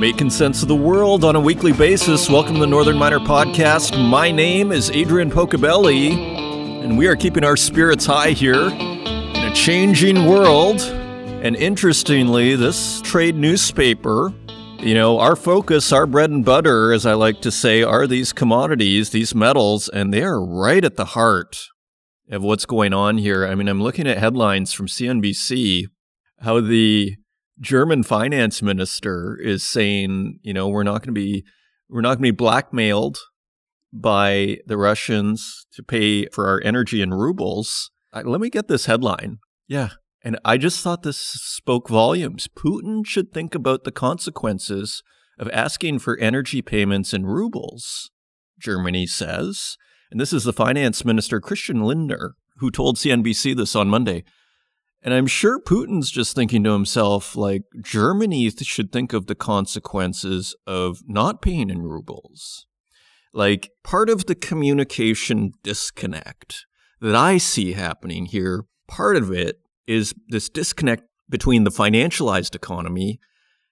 Making sense of the world on a weekly basis. Welcome to the Northern Miner Podcast. My name is Adrian Pocobelli, and we are keeping our spirits high here in a changing world. And interestingly, this trade newspaper, you know, our focus, our bread and butter, as I like to say, are these commodities, these metals, and they are right at the heart of what's going on here. I mean, I'm looking at headlines from CNBC how the German finance minister is saying, you know, we're not going to be we're not going to be blackmailed by the Russians to pay for our energy in rubles. let me get this headline. Yeah. And I just thought this spoke volumes. Putin should think about the consequences of asking for energy payments in rubles, Germany says. And this is the finance minister, Christian Lindner, who told CNBC this on Monday. And I'm sure Putin's just thinking to himself, like, Germany should think of the consequences of not paying in rubles. Like, part of the communication disconnect that I see happening here, part of it is this disconnect between the financialized economy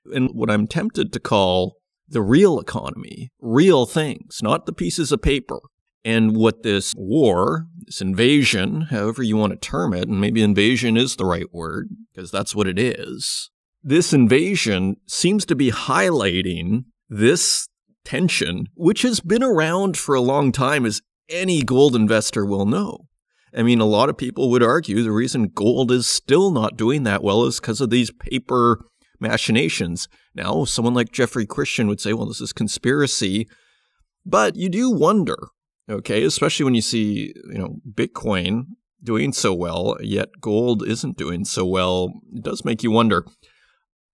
and what I'm tempted to call the real economy, real things, not the pieces of paper and what this war, this invasion, however you want to term it, and maybe invasion is the right word, because that's what it is, this invasion seems to be highlighting this tension, which has been around for a long time, as any gold investor will know. I mean, a lot of people would argue the reason gold is still not doing that well is because of these paper machinations. Now, someone like Jeffrey Christian would say, well, this is conspiracy. But you do wonder Okay, especially when you see, you know, Bitcoin doing so well, yet gold isn't doing so well. It does make you wonder.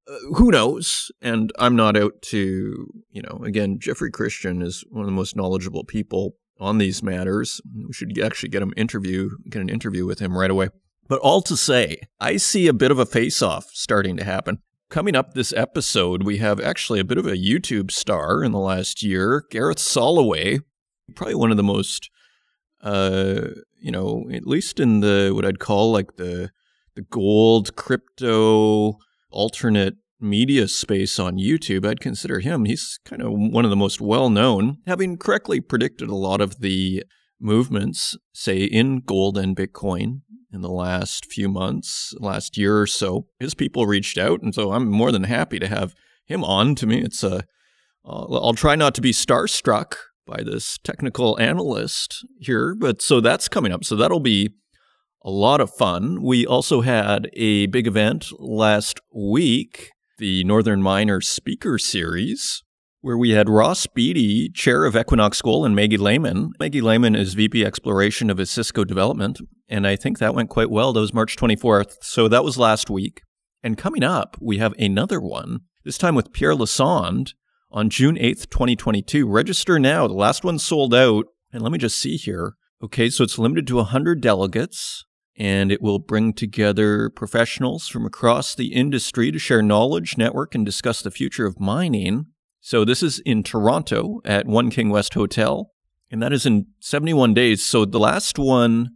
Uh, who knows? And I'm not out to, you know, again, Jeffrey Christian is one of the most knowledgeable people on these matters. We should actually get him interview, get an interview with him right away. But all to say, I see a bit of a face-off starting to happen. Coming up this episode, we have actually a bit of a YouTube star in the last year, Gareth Soloway, probably one of the most, uh, you know, at least in the what I'd call like the the gold crypto alternate media space on YouTube, I'd consider him. He's kind of one of the most well known, having correctly predicted a lot of the movements, say in gold and Bitcoin in the last few months, last year or so. His people reached out, and so I'm more than happy to have him on. To me, it's a uh, try not to be starstruck by this technical analyst here. But so that's coming up. So that'll be a lot of fun. We also had a big event last week, the Northern Miner Speaker Series, where we had Ross Beatty, chair of Equinox Gold, and Maggie Lehman. Maggie Lehman is VP Exploration of Osisko Development, and I think that went quite well. That was March 24th. So that was last week. And coming up, we have another one, this time with Pierre Lassonde, on June 8th, 2022. Register now. The last one sold out. And let me just see here. Okay, so it's limited to 100 delegates, and it will bring together professionals from across the industry to share knowledge, network, and discuss the future of mining. So this is in Toronto at One King West Hotel, and that is in 71 days. So the last one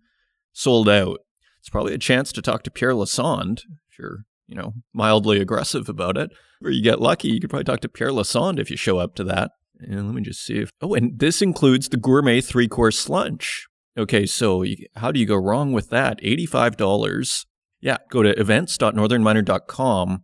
sold out. It's probably a chance to talk to Pierre Lassonde if you're you know, mildly aggressive about it, or you get lucky, you could probably talk to Pierre Lassonde if you show up to that. And let me just see if. Oh, and this includes the gourmet three course lunch. Okay, so you, how do you go wrong with that? $85. Yeah, go to events.northernminer.com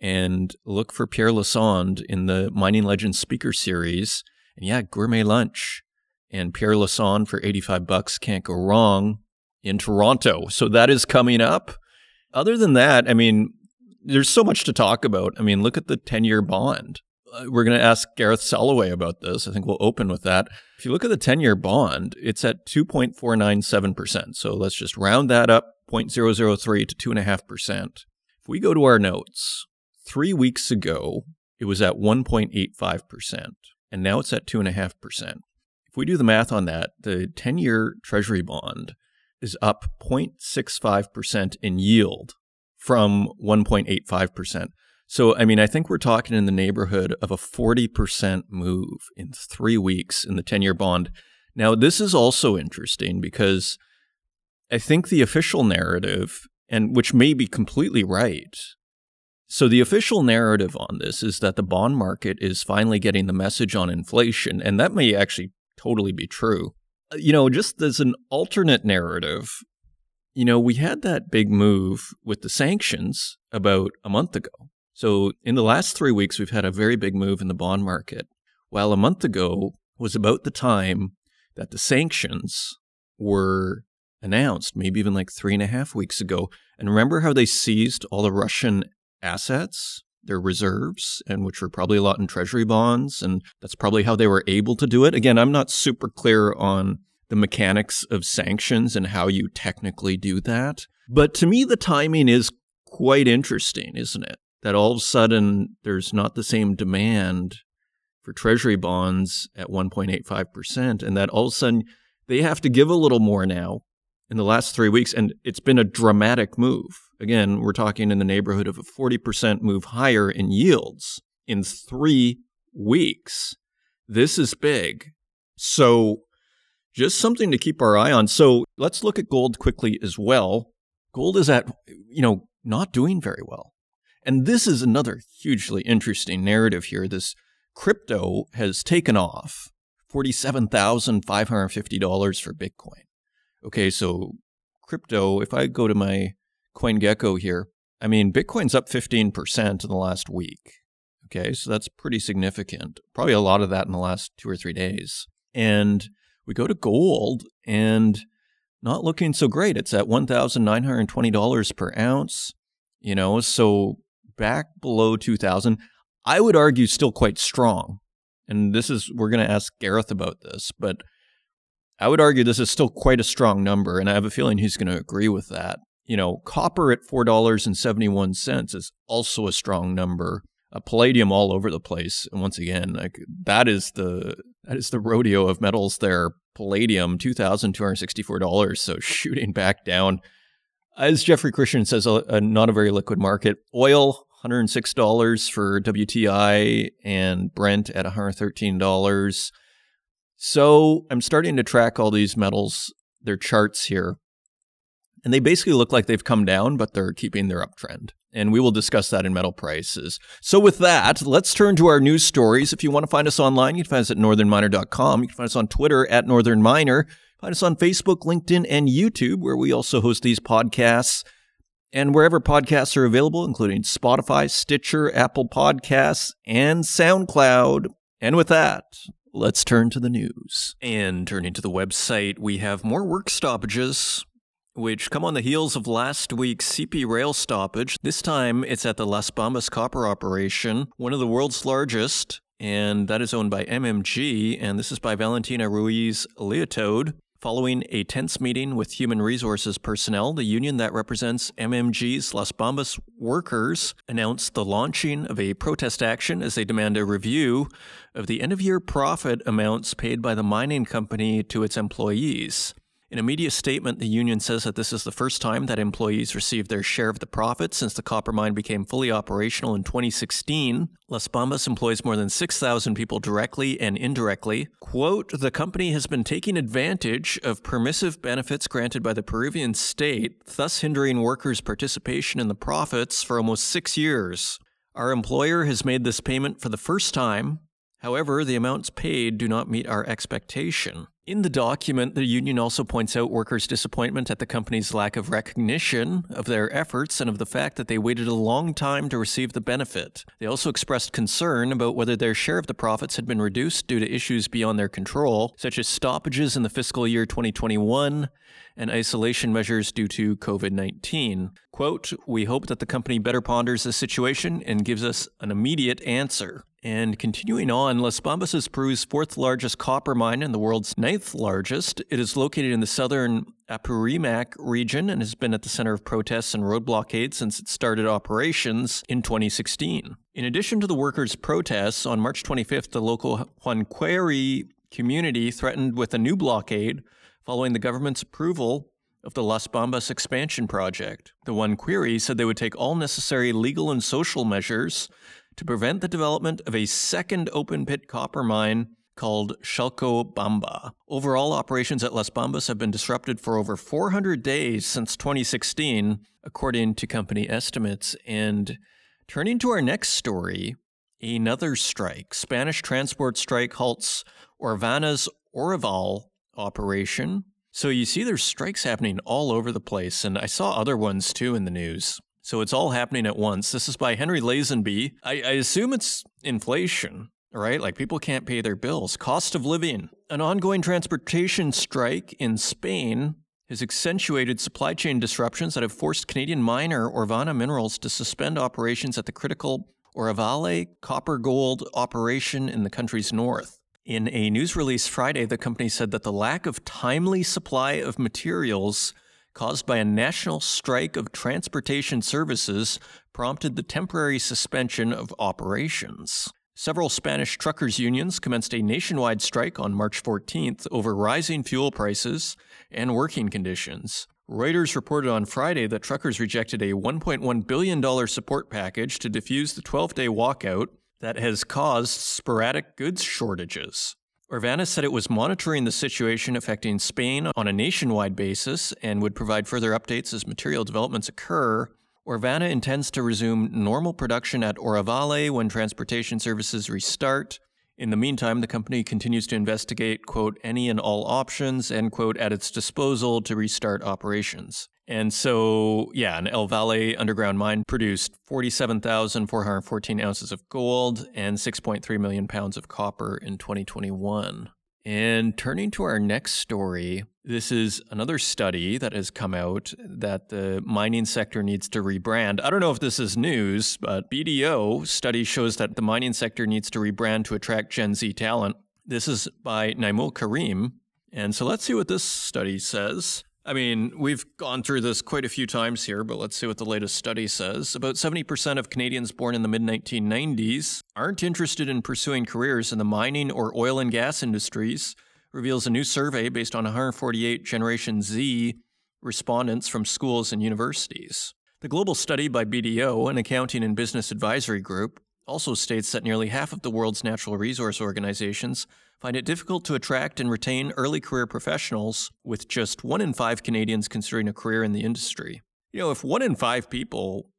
and look for Pierre Lassonde in the Mining Legends Speaker Series. And yeah, gourmet lunch. And Pierre Lassonde for 85 bucks can't go wrong in Toronto. So that is coming up. Other than that, I mean, there's so much to talk about. I mean, look at the 10 year bond. Uh, we're going to ask Gareth Soloway about this. I think we'll open with that. If you look at the 10 year bond, it's at 2.497%. So let's just round that up 0.003 to 2.5%. If we go to our notes, three weeks ago, it was at 1.85%, and now it's at 2.5%. If we do the math on that, the 10 year Treasury bond is up 0.65% in yield from 1.85%. So, I mean, I think we're talking in the neighborhood of a 40% move in three weeks in the 10 year bond. Now, this is also interesting because I think the official narrative, and which may be completely right, So, the official narrative on this is that the bond market is finally getting the message on inflation, and that may actually totally be true. Uh, you know, just as an alternate narrative, you know, we had that big move with the sanctions about a month ago. So, in the last three weeks, we've had a very big move in the bond market. While a month ago was about the time that the sanctions were announced, maybe even like three and a half weeks ago. And remember how they seized all the Russian assets, their reserves, and which were probably a lot in treasury bonds. And that's probably how they were able to do it. Again, I'm not super clear on the mechanics of sanctions and how you technically do that. But to me, the timing is quite interesting, isn't it? That all of a sudden there's not the same demand for treasury bonds at 1.85%, and that all of a sudden they have to give a little more now in the last three weeks, and it's been a dramatic move. Again, we're talking in the neighborhood of a 40% move higher in yields in three weeks. This is big. So, just something to keep our eye on. So, let's look at gold quickly as well. Gold is at, you know, not doing very well. And this is another hugely interesting narrative here. This crypto has taken off $47,550 for Bitcoin. Okay, so crypto, if I go to my CoinGecko here, I mean, Bitcoin's up 15% in the last week. Okay, so that's pretty significant. Probably a lot of that in the last two or three days. And we go to gold and not looking so great. It's at $1,920 per ounce, you know, so back below 2000. I would argue still quite strong. And this is, we're going to ask Gareth about this, but I would argue this is still quite a strong number, and I have a feeling he's going to agree with that. You know, copper at $4.71 is also a strong number. A palladium all over the place. And once again, like that is the that is the rodeo of metals there. Palladium, $2,264. So shooting back down. As Jeffrey Christian says, a, a not a very liquid market. Oil, $106 for WTI and Brent at $113. So I'm starting to track all these metals, their charts here. And they basically look like they've come down, but they're keeping their uptrend. And we will discuss that in metal prices. So, with that, let's turn to our news stories. If you want to find us online, you can find us at northernminer.com. You can find us on Twitter at northernminer. Find us on Facebook, LinkedIn, and YouTube, where we also host these podcasts. And wherever podcasts are available, including Spotify, Stitcher, Apple Podcasts, and SoundCloud. And with that, Let's turn to the news. And turning to the website, we have more work stoppages, which come on the heels of last week's CP rail stoppage. This time it's at the Las Bambas copper operation, one of the world's largest, and that is owned by MMG, and this is by Valentina Ruiz Leotaud. Following a tense meeting with human resources personnel, the union that represents MMG's Las Bambas workers announced the launching of a protest action as they demand a review of the end of year profit amounts paid by the mining company to its employees. In a media statement, the union says that this is the first time that employees received their share of the profit since the copper mine became fully operational in 2016. Las Bambas employs more than 6,000 people directly and indirectly. Quote, the company has been taking advantage of permissive benefits granted by the Peruvian state, thus hindering workers' participation in the profits for almost six years. Our employer has made this payment for the first time. However, the amounts paid do not meet our expectation. In the document, the union also points out workers' disappointment at the company's lack of recognition of their efforts and of the fact that they waited a long time to receive the benefit. They also expressed concern about whether their share of the profits had been reduced due to issues beyond their control, such as stoppages in the fiscal year 2021 and isolation measures due to COVID 19. Quote, We hope that the company better ponders the situation and gives us an immediate answer. And continuing on, Las Bambas is Peru's fourth largest copper mine and the world's ninth largest. It is located in the southern Apurimac region and has been at the center of protests and road blockades since it started operations in 2016. In addition to the workers' protests, on March 25th, the local Huancuire community threatened with a new blockade following the government's approval of the Las Bambas expansion project. The Huancuire said they would take all necessary legal and social measures to prevent the development of a second open pit copper mine called Chalcobamba. Overall, operations at Las Bambas have been disrupted for over 400 days since 2016, according to company estimates. And Turning to our next story, another strike. Spanish transport strike halts Orvana's Orovalle operation. So you see there's strikes happening all over the place, and I saw other ones too in the news. So it's all happening at once. This is by Henry Lazenby. I, I assume it's inflation, right? Like people can't pay their bills. Cost of living. An ongoing transportation strike in Spain has accentuated supply chain disruptions that have forced Canadian miner Orvana Minerals to suspend operations at the critical Orovalle copper gold operation in the country's north. In a news release Friday, the company said that the lack of timely supply of materials caused by a national strike of transportation services prompted the temporary suspension of operations. Several Spanish truckers' unions commenced a nationwide strike on March 14th over rising fuel prices and working conditions. Reuters reported on Friday that truckers rejected a $1.1 billion support package to defuse the 12 day walkout that has caused sporadic goods shortages. Orvana said it was monitoring the situation affecting Spain on a nationwide basis and would provide further updates as material developments occur. Orvana intends to resume normal production at Orovalle when transportation services restart. In the meantime, the company continues to investigate, quote, any and all options, end quote, at its disposal to restart operations. And so, yeah, an El Valle underground mine produced 47,414 ounces of gold and 6.3 million pounds of copper in 2021. And turning to our next story, this is another study that has come out that the mining sector needs to rebrand. I don't know if this is news, but BDO study shows that the mining sector needs to rebrand to attract Gen Z talent. This is by Naimul Karim. And so let's see what this study says. I mean, we've gone through this quite a few times here, but let's see what the latest study says. About 70% of Canadians born in the mid 1990s aren't interested in pursuing careers in the mining or oil and gas industries, reveals a new survey based on 148 Generation Z respondents from schools and universities. The global study by BDO, an accounting and business advisory group, also states that nearly half of the world's natural resource organizations find it difficult to attract and retain early career professionals, with just one in five Canadians considering a career in the industry. You know, if one in five people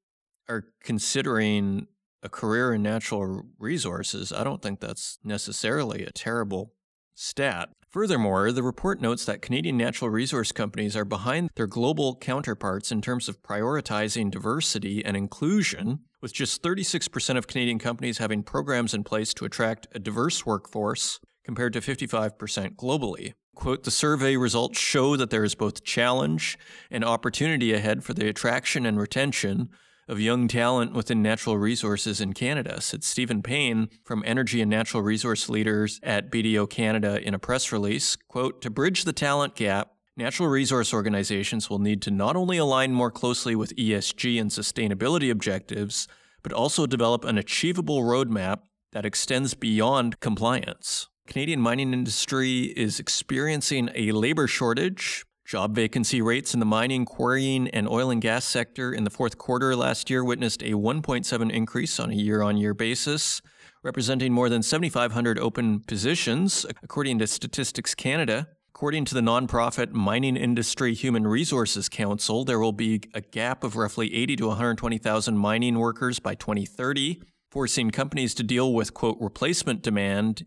are considering a career in natural resources, I don't think that's necessarily a terrible stat. Furthermore, the report notes that Canadian natural resource companies are behind their global counterparts in terms of prioritizing diversity and inclusion, with just 36% of Canadian companies having programs in place to attract a diverse workforce compared to 55% globally. Quote, the survey results show that there is both challenge and opportunity ahead for the attraction and retention of young talent within natural resources in Canada, said Stephen Payne from Energy and Natural Resource Leaders at BDO Canada in a press release. Quote, to bridge the talent gap, natural resource organizations will need to not only align more closely with ESG and sustainability objectives, but also develop an achievable roadmap that extends beyond compliance. Canadian mining industry is experiencing a labor shortage. Job vacancy rates in the mining, quarrying, and oil and gas sector in the fourth quarter last year witnessed a 1.7 increase on a year on year basis, representing more than 7,500 open positions, according to Statistics Canada. According to the nonprofit Mining Industry Human Resources Council, there will be a gap of roughly 80 to 120,000 mining workers by 2030, forcing companies to deal with, quote, replacement demand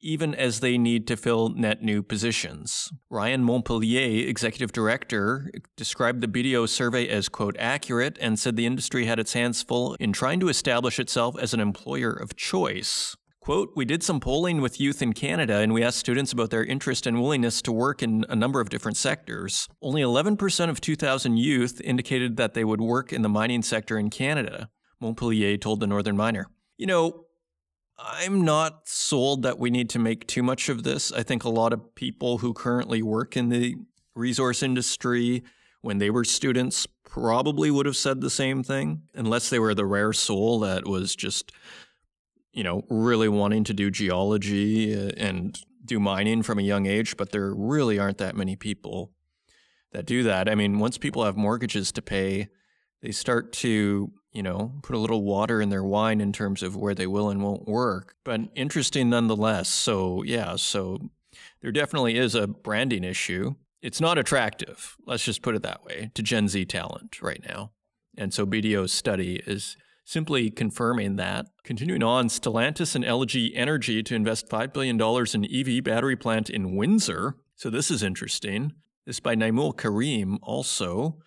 even as they need to fill net new positions. Ryan Montpellier, executive director, described the BDO survey as, quote, accurate and said the industry had its hands full in trying to establish itself as an employer of choice. Quote, we did some polling with youth in Canada and we asked students about their interest and willingness to work in a number of different sectors. Only 11% of 2,000 youth indicated that they would work in the mining sector in Canada, Montpellier told the Northern Miner. You know, I'm not sold that we need to make too much of this. I think a lot of people who currently work in the resource industry, when they were students, probably would have said the same thing, unless they were the rare soul that was just, you know, really wanting to do geology uh, and do mining from a young age. But there really aren't that many people that do that. I mean, once people have mortgages to pay, they start to you know, put a little water in their wine in terms of where they will and won't work. But interesting nonetheless. So, yeah, so there definitely is a branding issue. It's not attractive, let's just put it that way, to Gen Z talent right now. And so BDO's study is simply confirming that. Continuing on, Stellantis and LG Energy to invest $5 billion in EV battery plant in Windsor. So this is interesting. This by Naimul Karim also.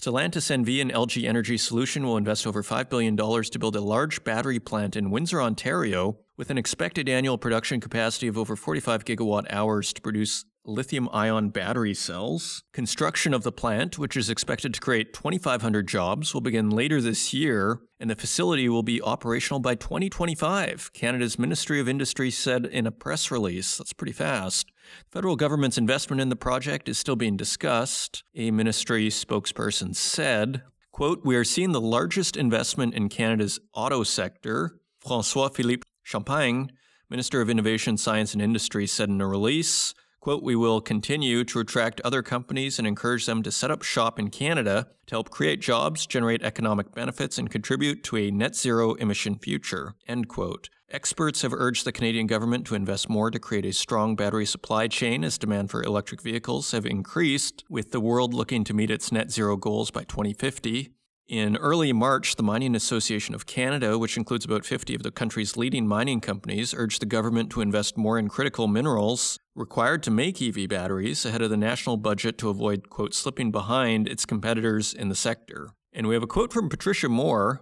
Stellantis NV and LG Energy Solution will invest over $5 billion to build a large battery plant in Windsor, Ontario, with an expected annual production capacity of over 45 gigawatt hours to produce lithium ion battery cells. Construction of the plant, which is expected to create 2,500 jobs, will begin later this year, and the facility will be operational by 2025, Canada's Ministry of Industry said in a press release. That's pretty fast. The federal government's investment in the project is still being discussed, a ministry spokesperson said. Quote, We are seeing the largest investment in Canada's auto sector. Francois Philippe Champagne, Minister of Innovation, Science and Industry, said in a release. Quote, we will continue to attract other companies and encourage them to set up shop in Canada to help create jobs, generate economic benefits, and contribute to a net zero emission future. End quote. Experts have urged the Canadian government to invest more to create a strong battery supply chain as demand for electric vehicles have increased, with the world looking to meet its net zero goals by 2050. In early March, the Mining Association of Canada, which includes about 50 of the country's leading mining companies, urged the government to invest more in critical minerals required to make EV batteries ahead of the national budget to avoid, quote, slipping behind its competitors in the sector. And we have a quote from Patricia Mohr,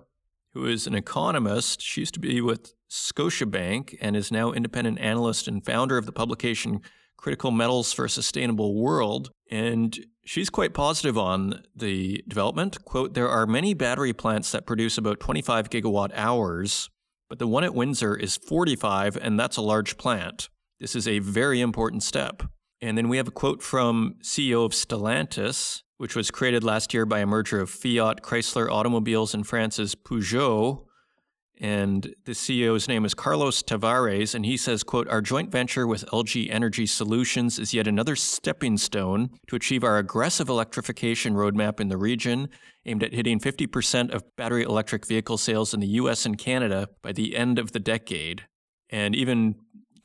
who is an economist. She used to be with Scotiabank and is now independent analyst and founder of the publication Critical Metals for a Sustainable World. And she's quite positive on the development. Quote, there are many battery plants that produce about 25 gigawatt hours, but the one at Windsor is 45, and that's a large plant. This is a very important step. And then we have a quote from CEO of Stellantis, which was created last year by a merger of Fiat, Chrysler Automobiles, and France's Peugeot and the CEO's name is Carlos Tavares, and he says, quote, Our joint venture with LG Energy Solutions is yet another stepping stone to achieve our aggressive electrification roadmap in the region, aimed at hitting 50% of battery electric vehicle sales in the US and Canada by the end of the decade. And even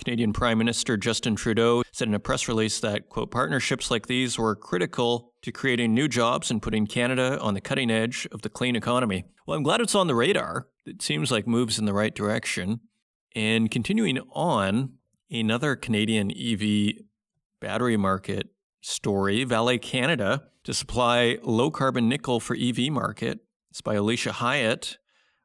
Canadian Prime Minister Justin Trudeau said in a press release that, quote, partnerships like these were critical to creating new jobs and putting Canada on the cutting edge of the clean economy. Well, I'm glad it's on the radar. It seems like moves in the right direction. And continuing on, another Canadian EV battery market story, Vale Canada to supply low carbon nickel for EV market. It's by Alisha Hiyate,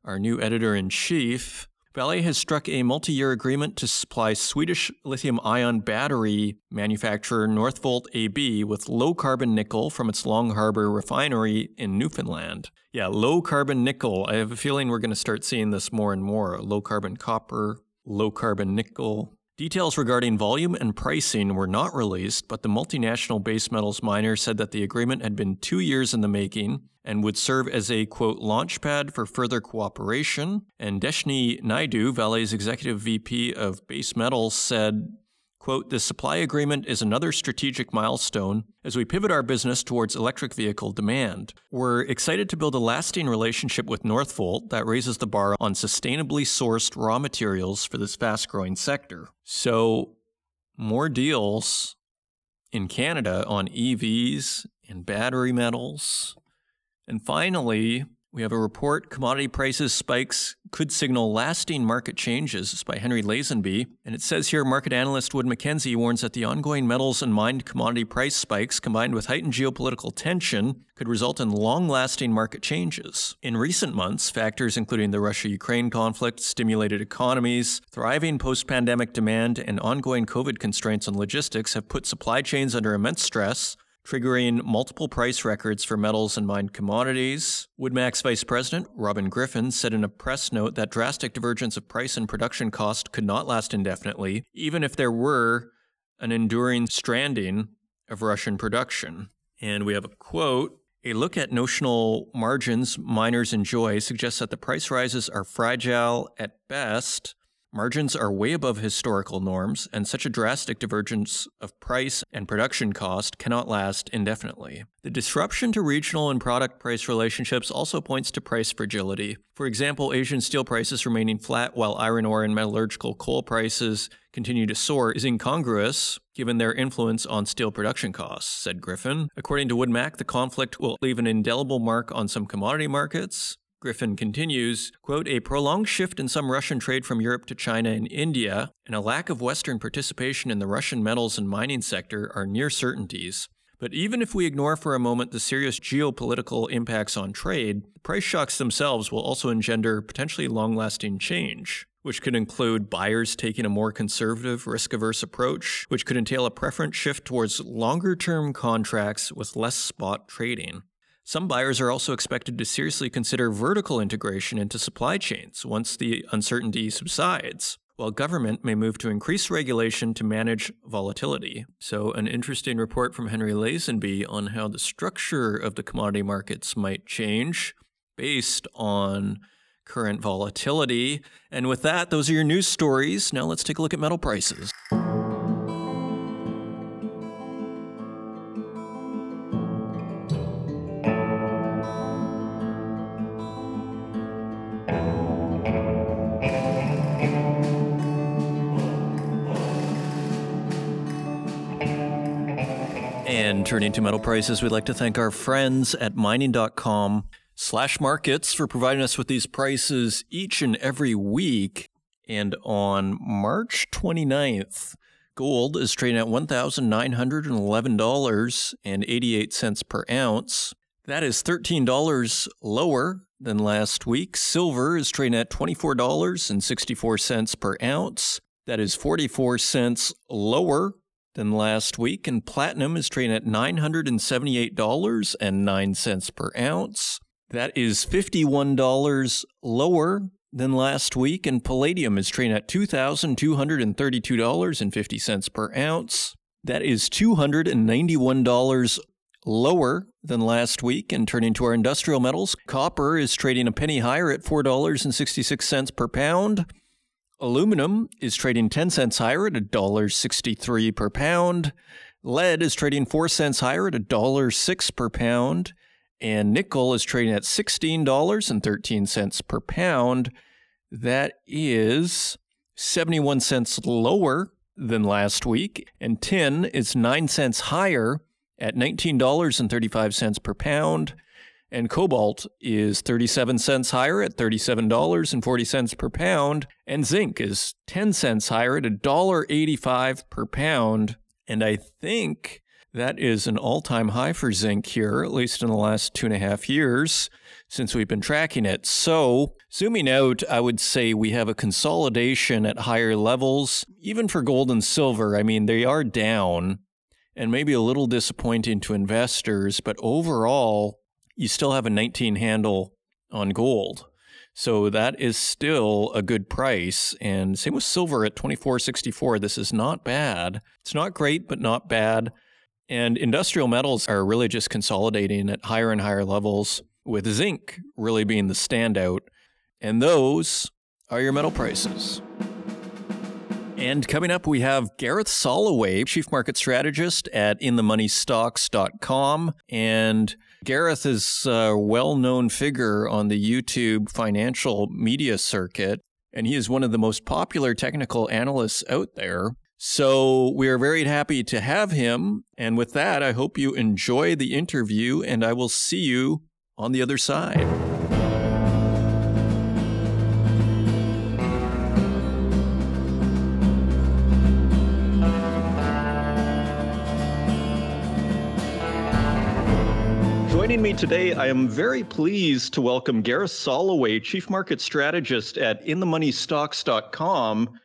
our new editor in chief. Vale has struck a multi year agreement to supply Swedish lithium ion battery manufacturer Northvolt AB with low carbon nickel from its Long Harbour refinery in Newfoundland. Yeah, low carbon nickel. I have a feeling we're going to start seeing this more and more. Low carbon copper, low carbon nickel, Details regarding volume and pricing were not released, but the multinational base metals miner said that the agreement had been two years in the making and would serve as a quote launchpad for further cooperation. And Deshni Naidu, Vale's executive VP of base metals, said Quote, the supply agreement is another strategic milestone as we pivot our business towards electric vehicle demand. We're excited to build a lasting relationship with Northvolt that raises the bar on sustainably sourced raw materials for this fast growing sector. So, more deals in Canada on EVs and battery metals. And finally, we have a report commodity prices spikes could signal lasting market changes. It's by Henry Lazenby. And it says here market analyst Wood Mackenzie warns that the ongoing metals and mined commodity price spikes combined with heightened geopolitical tension could result in long lasting market changes. In recent months, factors including the Russia Ukraine conflict, stimulated economies, thriving post pandemic demand, and ongoing COVID constraints on logistics have put supply chains under immense stress triggering multiple price records for metals and mined commodities. Woodmac's Vice President Robin Griffin said in a press note that drastic divergence of price and production cost could not last indefinitely, even if there were an enduring stranding of Russian production. And we have a quote a look at notional margins miners enjoy suggests that the price rises are fragile at best Margins are way above historical norms, and such a drastic divergence of price and production cost cannot last indefinitely. The disruption to regional and product price relationships also points to price fragility. For example, Asian steel prices remaining flat while iron ore and metallurgical coal prices continue to soar is incongruous given their influence on steel production costs, said Griffin. According to Woodmac, the conflict will leave an indelible mark on some commodity markets, Griffin continues, quote, a prolonged shift in some Russian trade from Europe to China and India, and a lack of Western participation in the Russian metals and mining sector are near certainties. But even if we ignore for a moment the serious geopolitical impacts on trade, price shocks themselves will also engender potentially long lasting change which could include buyers taking a more conservative, risk averse approach, which could entail a preference shift towards longer term contracts with less spot trading. Some buyers are also expected to seriously consider vertical integration into supply chains once the uncertainty subsides, while government may move to increase regulation to manage volatility. So, an interesting report from Henry Lazenby on how the structure of the commodity markets might change based on current volatility. And with that, those are your news stories. Now let's take a look at metal prices. Turning to metal prices, we'd like to thank our friends at mining.com slash markets for providing us with these prices each and every week. And on March 29th, gold is trading at $1,911.88 per ounce. That is $13 lower than last week. Silver is trading at $24.64 per ounce. That is 44 cents lower than last week. And platinum is trading at $978.09 per ounce. That is $51 lower than last week, and palladium is trading at $2,232.50 per ounce. That is $291 lower than last week. And turning to our industrial metals, copper is trading a penny higher at $4.66 per pound. Aluminum is trading 10 cents higher at $1.63 per pound. Lead is trading 4 cents higher at $1.06 per pound and nickel is trading at $16.13 per pound. That is 71 cents lower than last week, and tin is 9 cents higher at $19.35 per pound. And cobalt is 37 cents higher at $37.40 per pound. And zinc is 10 cents higher at $1.85 per pound. And I think that is an all time high for zinc here, at least in the last two and a half years since we've been tracking it. So, zooming out, I would say we have a consolidation at higher levels, even for gold and silver. I mean, they are down and maybe a little disappointing to investors, but overall, you still have a 19 handle on gold. So that is still a good price. And same with silver at 2464. This is not bad. It's not great, but not bad. And industrial metals are really just consolidating at higher and higher levels, with zinc really being the standout. And those are your metal prices. And coming up, we have Gareth Soloway, Chief Market Strategist at InTheMoneyStocks.com. And Gareth is a well known figure on the YouTube financial media circuit. And he is one of the most popular technical analysts out there. So we are very happy to have him. And with that, I hope you enjoy the interview and I will see you on the other side. Me today, I am very pleased to welcome Gareth Soloway, Chief Market Strategist at InTheMoneyStocks.com.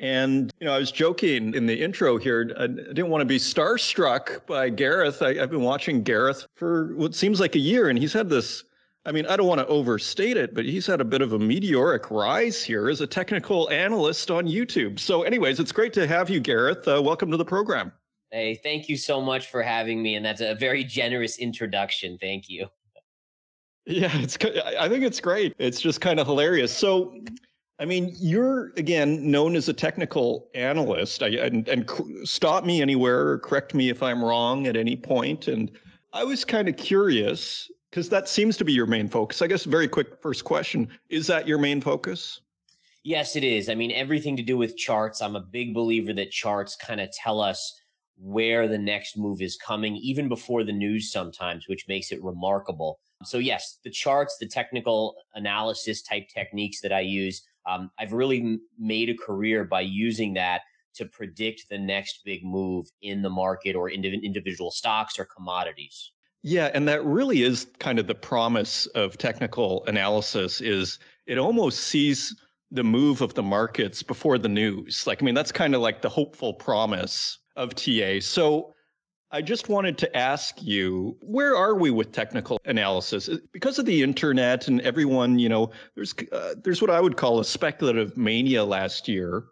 And, you know, I was joking in the intro here. I didn't want to be starstruck by Gareth. I, have been watching Gareth for what seems like a year, and he's had this. I mean, I don't want to overstate it, but he's had a bit of a meteoric rise here as a technical analyst on YouTube. So, anyways, it's great to have you, Gareth. Uh, welcome to the program. Hey, thank you so much for having me. And that's a very generous introduction. Thank you. Yeah, it's. I think it's great. It's just kind of hilarious. So, I mean, you're again known as a technical analyst, I, and, and stop me anywhere or correct me if I'm wrong at any point. And I was kind of curious because that seems to be your main focus. I guess very quick first question: Is that your main focus? Yes, it is. I mean, everything to do with charts. I'm a big believer that charts kind of tell us where the next move is coming, even before the news sometimes, which makes it remarkable. So, yes, the charts, the technical analysis type techniques that I use, um, I've really made a career by using that to predict the next big move in the market or indiv- individual stocks or commodities. Yeah, and that really is kind of the promise of technical analysis is it almost sees the move of the markets before the news. Like I mean that's kind of like the hopeful promise of TA. So I just wanted to ask you, where are we with technical analysis? Because of the internet and everyone, you know, there's uh, there's what I would call a speculative mania last year,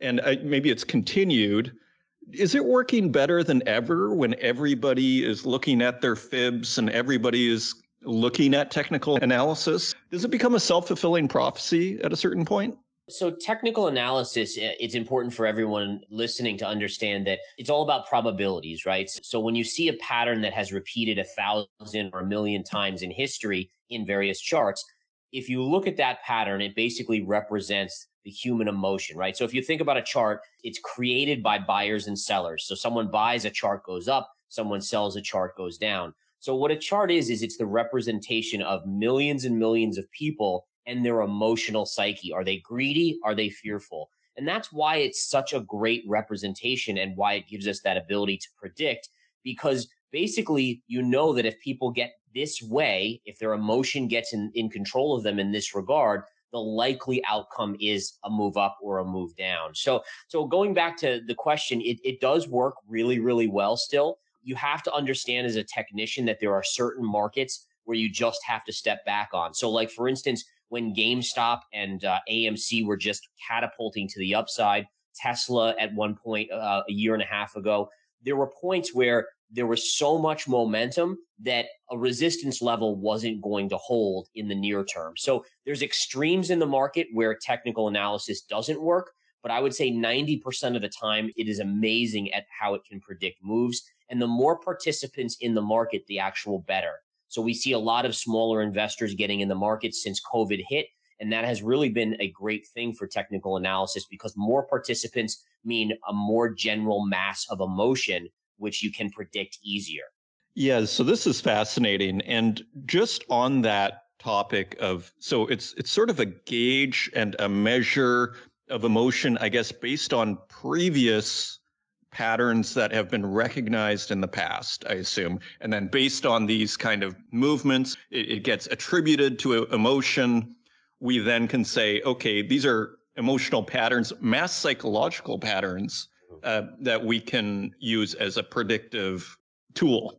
and uh, maybe it's continued. Is it working better than ever when everybody is looking at their fibs and everybody is looking at technical analysis? Does it become a self fulfilling prophecy at a certain point? So technical analysis, eh, it's important for everyone listening to understand that it's all about probabilities, right? So when you see a pattern that has repeated a thousand or a million times in history in various charts, if you look at that pattern, it basically represents the human emotion, right? So if you think about a chart, it's created by buyers and sellers. So someone buys a chart goes up, someone sells a chart goes down. So what a chart is, is it's the representation of millions and millions of people and their emotional psyche. Are they greedy? Are they fearful? And that's why it's such a great representation and why it gives us that ability to predict because basically you know that if people get this way, if their emotion gets in, in control of them in this regard, the likely outcome is a move up or a move down. So, so going back to the question, it, it does work really, really well still. You have to understand as a technician that there are certain markets where you just have to step back on. So, like for instance, when GameStop and uh, AMC were just catapulting to the upside. Tesla at one point uh, a year and a half ago, there were points where there was so much momentum that a resistance level wasn't going to hold in the near term. So there's extremes in the market where technical analysis doesn't work, but I would say 90% of the time it is amazing at how it can predict moves. And the more participants in the market, the actual better. So we see a lot of smaller investors getting in the market since COVID hit. And that has really been a great thing for technical analysis because more participants mean a more general mass of emotion, which you can predict easier. Yeah, so this is fascinating. And just on that topic of so it's it's sort of a gauge and a measure of emotion, I guess, based on previous patterns that have been recognized in the past, I assume. And then based on these kind of movements, it, it gets attributed to emotion. We then can say, okay, these are emotional patterns, mass psychological patterns uh, that we can use as a predictive tool.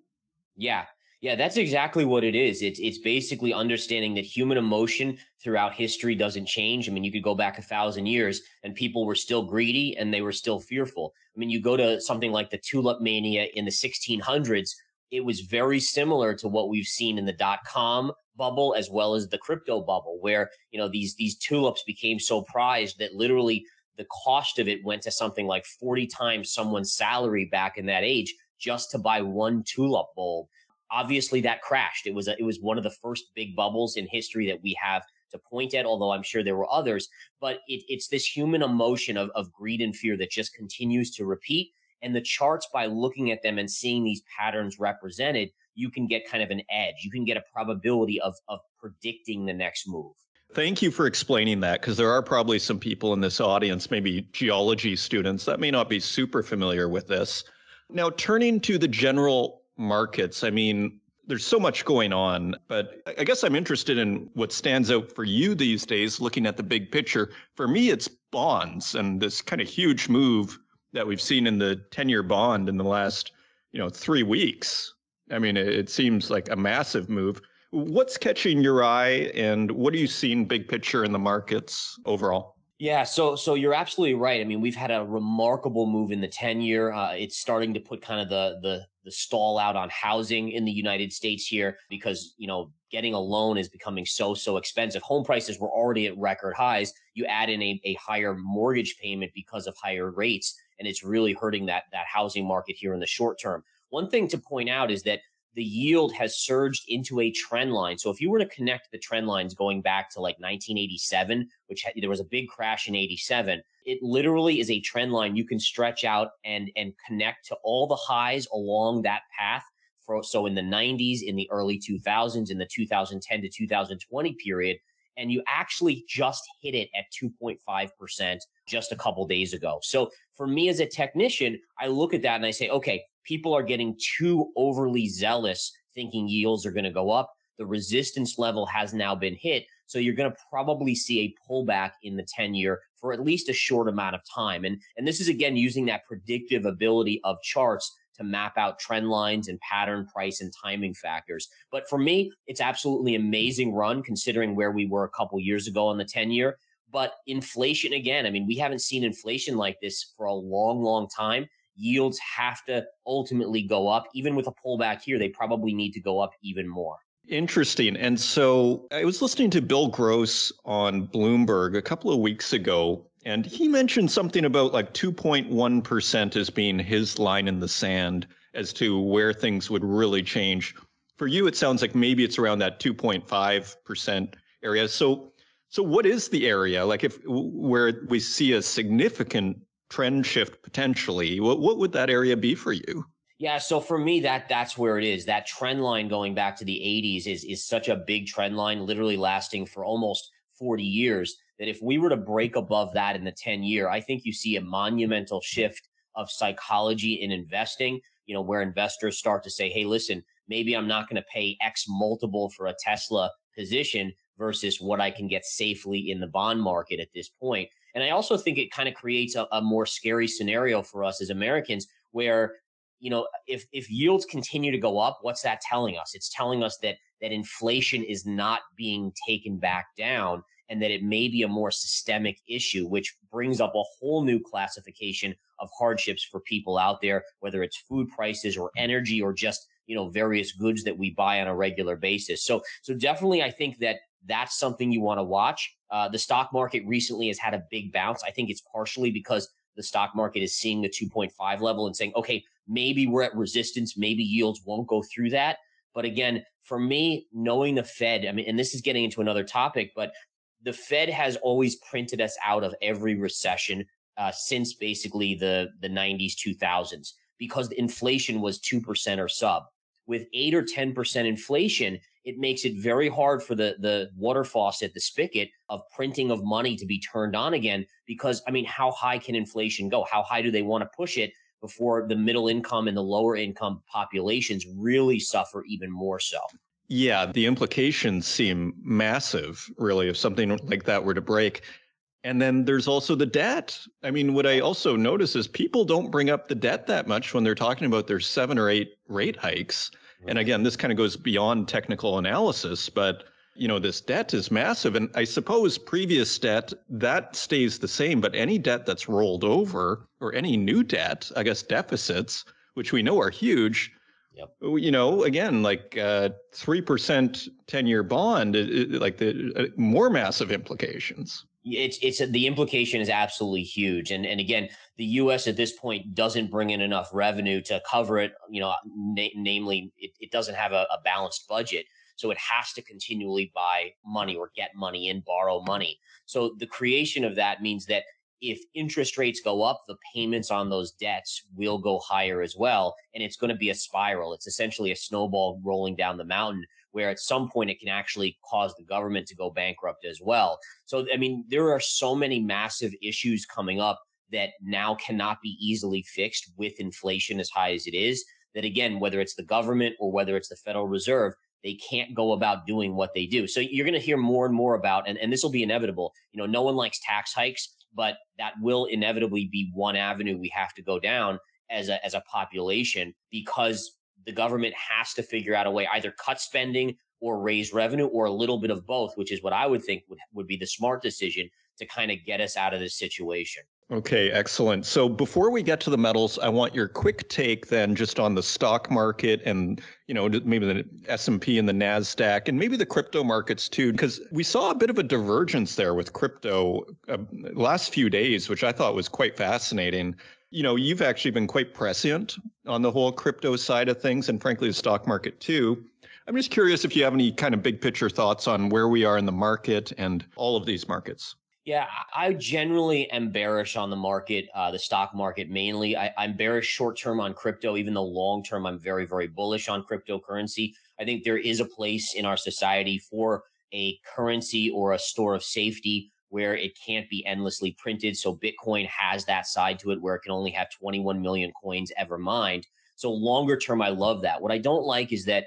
Yeah. Yeah, that's exactly what it is. It's it's basically understanding that human emotion throughout history doesn't change. I mean, you could go back a thousand years and people were still greedy and they were still fearful. I mean, you go to something like the tulip mania in the 1600s, it was very similar to what we've seen in the dot com bubble as well as the crypto bubble, where you know these these tulips became so prized that literally the cost of it went to something like 40 times someone's salary back in that age just to buy one tulip bulb obviously that crashed. It was a, it was one of the first big bubbles in history that we have to point at, although I'm sure there were others. But it, it's this human emotion of, of greed and fear that just continues to repeat. And the charts, by looking at them and seeing these patterns represented, you can get kind of an edge. You can get a probability of, of predicting the next move. Thank you for explaining that because there are probably some people in this audience, maybe geology students, that may not be super familiar with this. Now, turning to the general markets, I mean, there's so much going on, but I guess I'm interested in what stands out for you these days, looking at the big picture. For me, it's bonds and this kind of huge move that we've seen in the 10 year bond in the last, you know, three weeks. I mean, it, seems like a massive move. What's catching your eye and what are you seeing big picture in the markets overall? Yeah, so so you're absolutely right. I mean, we've had a remarkable move in the 10 year. Uh, it's starting to put kind of the the the stall out on housing in the United States here because, you know, getting a loan is becoming so so expensive. Home prices were already at record highs. You add in a, a higher mortgage payment because of higher rates and it's really hurting that that housing market here in the short term. One thing to point out is that the yield has surged into a trend line. So if you were to connect the trend lines going back to like 1987, which there was a big crash in 87, it literally is a trend line you can stretch out and and connect to all the highs along that path. For, so in the 90s, in the early 2000s, in the 2010 to 2020 period, and you actually just hit it at 2.5% just a couple days ago. So for me as a technician, I look at that and I say, okay, people are getting too overly zealous thinking yields are going to go up. The resistance level has now been hit. So you're going to probably see a pullback in the 10 year for at least a short amount of time. And, and this is again using that predictive ability of charts to map out trend lines and pattern price and timing factors. But for me, it's absolutely amazing run considering where we were a couple years ago on the 10 year. But inflation again, I mean, we haven't seen inflation like this for a long, long time yields have to ultimately go up. Even with a pullback here, they probably need to go up even more. Interesting. And so I was listening to Bill Gross on Bloomberg a couple of weeks ago, and he mentioned something about like 2.1% as being his line in the sand as to where things would really change. For you, it sounds like maybe it's around that 2.5% area. So, so what is the area like if where we see a significant trend shift potentially, what, what would that area be for you? Yeah, so for me, that that's where it is. That trend line going back to the 80s is is such a big trend line, literally lasting for almost 40 years. That if we were to break above that in the 10 year, I think you see a monumental shift of psychology in investing. You know, where investors start to say, "Hey, listen, maybe I'm not going to pay X multiple for a Tesla position versus what I can get safely in the bond market at this point." And I also think it kind of creates a, a more scary scenario for us as Americans where you know if if yields continue to go up what's that telling us? It's telling us that that inflation is not being taken back down and that it may be a more systemic issue which brings up a whole new classification of hardships for people out there whether it's food prices or energy or just you know various goods that we buy on a regular basis. So so definitely i think that that's something you want to watch. Uh, the stock market recently has had a big bounce. I think it's partially because the stock market is seeing the 2.5 level and saying, okay, maybe we're at resistance, maybe yields won't go through that. But again, for me, knowing the Fed, I mean, and this is getting into another topic, but the Fed has always printed us out of every recession uh, since basically the, the 90s, 2000s, because the inflation was 2% or sub. With 8 or 10% inflation, it makes it very hard for the the water faucet, the spigot of printing of money to be turned on again. Because I mean, how high can inflation go? How high do they want to push it before the middle income and the lower income populations really suffer even more so? Yeah, the implications seem massive, really, if something like that were to break. And then there's also the debt. I mean, what I also notice is people don't bring up the debt that much when they're talking about their seven or eight rate hikes. And again, this kind of goes beyond technical analysis, but you know, this debt is massive. And I suppose previous debt, that stays the same, but any debt that's rolled over or any new debt, I guess deficits, which we know are huge, Yep. You know, again, like uh, three percent ten-year bond, it, it, like the uh, more massive implications it's it's the implication is absolutely huge and and again the US at this point doesn't bring in enough revenue to cover it you know na- namely it, it doesn't have a, a balanced budget so it has to continually buy money or get money and borrow money so the creation of that means that if interest rates go up, the payments on those debts will go higher as well. And it's going to be a spiral. It's essentially a snowball rolling down the mountain where at some point it can actually cause the government to go bankrupt as well. So, I mean, there are so many massive issues coming up that now cannot be easily fixed with inflation as high as it is. That again, whether it's the government or whether it's the Federal Reserve, they can't go about doing what they do. So you're going to hear more and more about, and, and this will be inevitable. You know, no one likes tax hikes, but that will inevitably be one avenue we have to go down as a, as a population because the government has to figure out a way either cut spending or raise revenue or a little bit of both, which is what I would think would, would be the smart decision to kind of get us out of this situation. Okay, excellent. So before we get to the metals, I want your quick take then just on the stock market and, you know, maybe the S&P and the Nasdaq and maybe the crypto markets too because we saw a bit of a divergence there with crypto uh, last few days, which I thought was quite fascinating. You know, you've actually been quite prescient on the whole crypto side of things and frankly the stock market too. I'm just curious if you have any kind of big picture thoughts on where we are in the market and all of these markets. Yeah, I generally am bearish on the market, uh, the stock market mainly. I, am bearish short term on crypto, even though long term I'm very, very bullish on cryptocurrency. I think there is a place in our society for a currency or a store of safety where it can't be endlessly printed. So Bitcoin has that side to it where it can only have 21 million coins ever mined. So longer term, I love that. What I don't like is that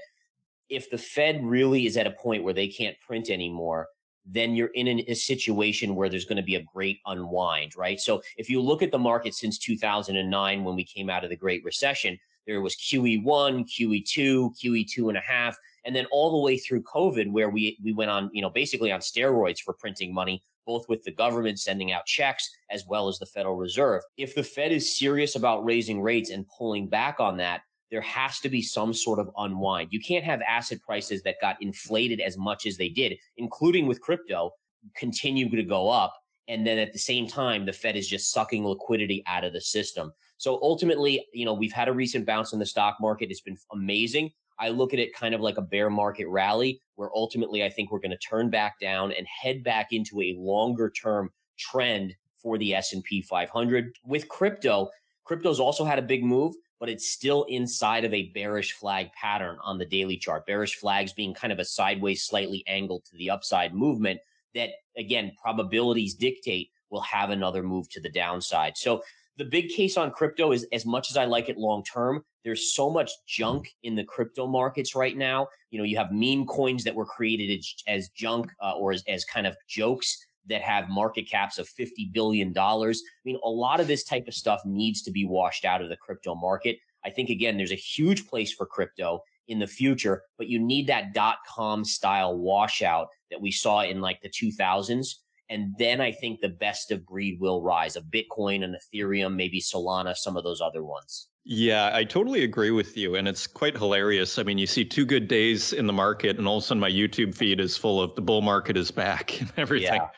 if the Fed really is at a point where they can't print anymore, then you're in a situation where there's going to be a great unwind, right? So if you look at the market since 2009, when we came out of the Great Recession, there was QE1, QE2, QE2 and a half, and then all the way through COVID, where we we went on, you know, basically on steroids for printing money, both with the government sending out checks as well as the Federal Reserve. If the Fed is serious about raising rates and pulling back on that, there has to be some sort of unwind. You can't have asset prices that got inflated as much as they did, including with crypto, continue to go up. And then at the same time, the Fed is just sucking liquidity out of the system. So ultimately, you know, we've had a recent bounce in the stock market. It's been amazing. I look at it kind of like a bear market rally where ultimately I think we're going to turn back down and head back into a longer term trend for the S&P 500. With crypto, crypto's also had a big move but it's still inside of a bearish flag pattern on the daily chart. Bearish flags being kind of a sideways, slightly angled to the upside movement that, again, probabilities dictate will have another move to the downside. So the big case on crypto is as much as I like it long term, there's so much junk in the crypto markets right now. You know, you have meme coins that were created as, as junk uh, or as, as kind of jokes that have market caps of $50 billion. I mean, a lot of this type of stuff needs to be washed out of the crypto market. I think, again, there's a huge place for crypto in the future, but you need that dot com style washout that we saw in like the 2000s. And then I think the best of breed will rise of Bitcoin and Ethereum, maybe Solana, some of those other ones. Yeah, I totally agree with you. And it's quite hilarious. I mean, you see two good days in the market, and all of a sudden my YouTube feed is full of the bull market is back and everything. Yeah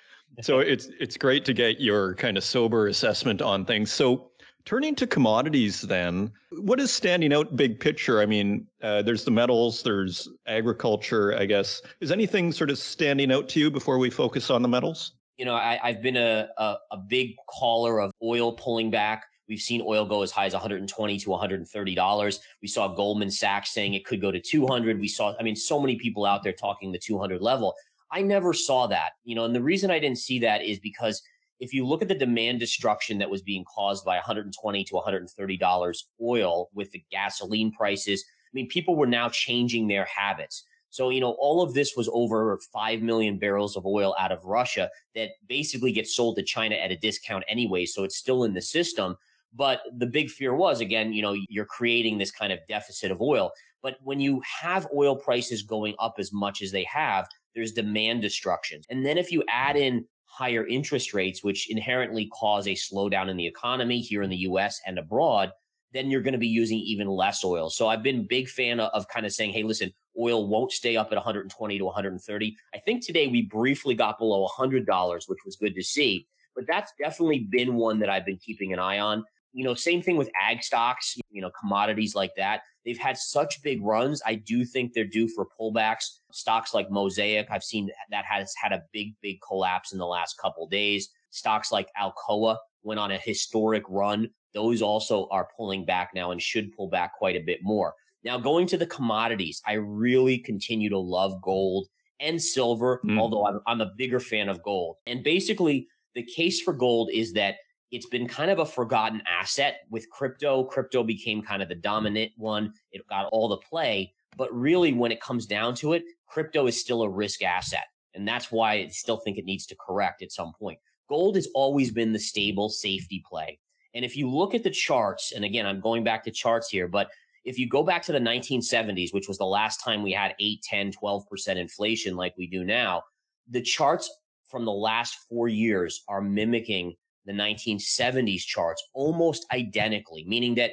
so it's it's great to get your kind of sober assessment on things. So turning to commodities, then, what is standing out big picture? I mean, uh, there's the metals, there's agriculture. I guess is anything sort of standing out to you before we focus on the metals? You know, I, have been a, a a big caller of oil pulling back. We've seen oil go as high as 120 to 130 dollars. We saw Goldman Sachs saying it could go to 200. We saw, I mean, so many people out there talking the 200 level. I never saw that, you know, and the reason I didn't see that is because if you look at the demand destruction that was being caused by 120 to 130 dollars oil with the gasoline prices, I mean, people were now changing their habits. So, you know, all of this was over 5 million barrels of oil out of Russia that basically gets sold to China at a discount anyway. So it's still in the system. But the big fear was, again, you know, you're creating this kind of deficit of oil. But when you have oil prices going up as much as they have, there's demand destruction. And then if you add in higher interest rates, which inherently cause a slowdown in the economy here in the US and abroad, then you're going to be using even less oil. So I've been big fan of kind of saying, hey, listen, oil won't stay up at 120 to 130. I think today we briefly got below $100, which was good to see. But that's definitely been one that I've been keeping an eye on. You know, same thing with ag stocks, you know, commodities like that. They've had such big runs. I do think they're due for pullbacks. Stocks like Mosaic, I've seen that has had a big, big collapse in the last couple days. Stocks like Alcoa went on a historic run. Those also are pulling back now and should pull back quite a bit more. Now, going to the commodities, I really continue to love gold and silver, mm. although I'm, I'm a bigger fan of gold. And basically, the case for gold is that it's been kind of a forgotten asset with crypto. Crypto became kind of the dominant one. It got all the play. But really, when it comes down to it, crypto is still a risk asset. And that's why I still think it needs to correct at some point. Gold has always been the stable safety play. And if you look at the charts, and again, I'm going back to charts here, but if you go back to the 1970s, which was the last time we had 8, 10, 12% inflation like we do now, the charts from the last four years are mimicking the 1970s charts almost identically, meaning that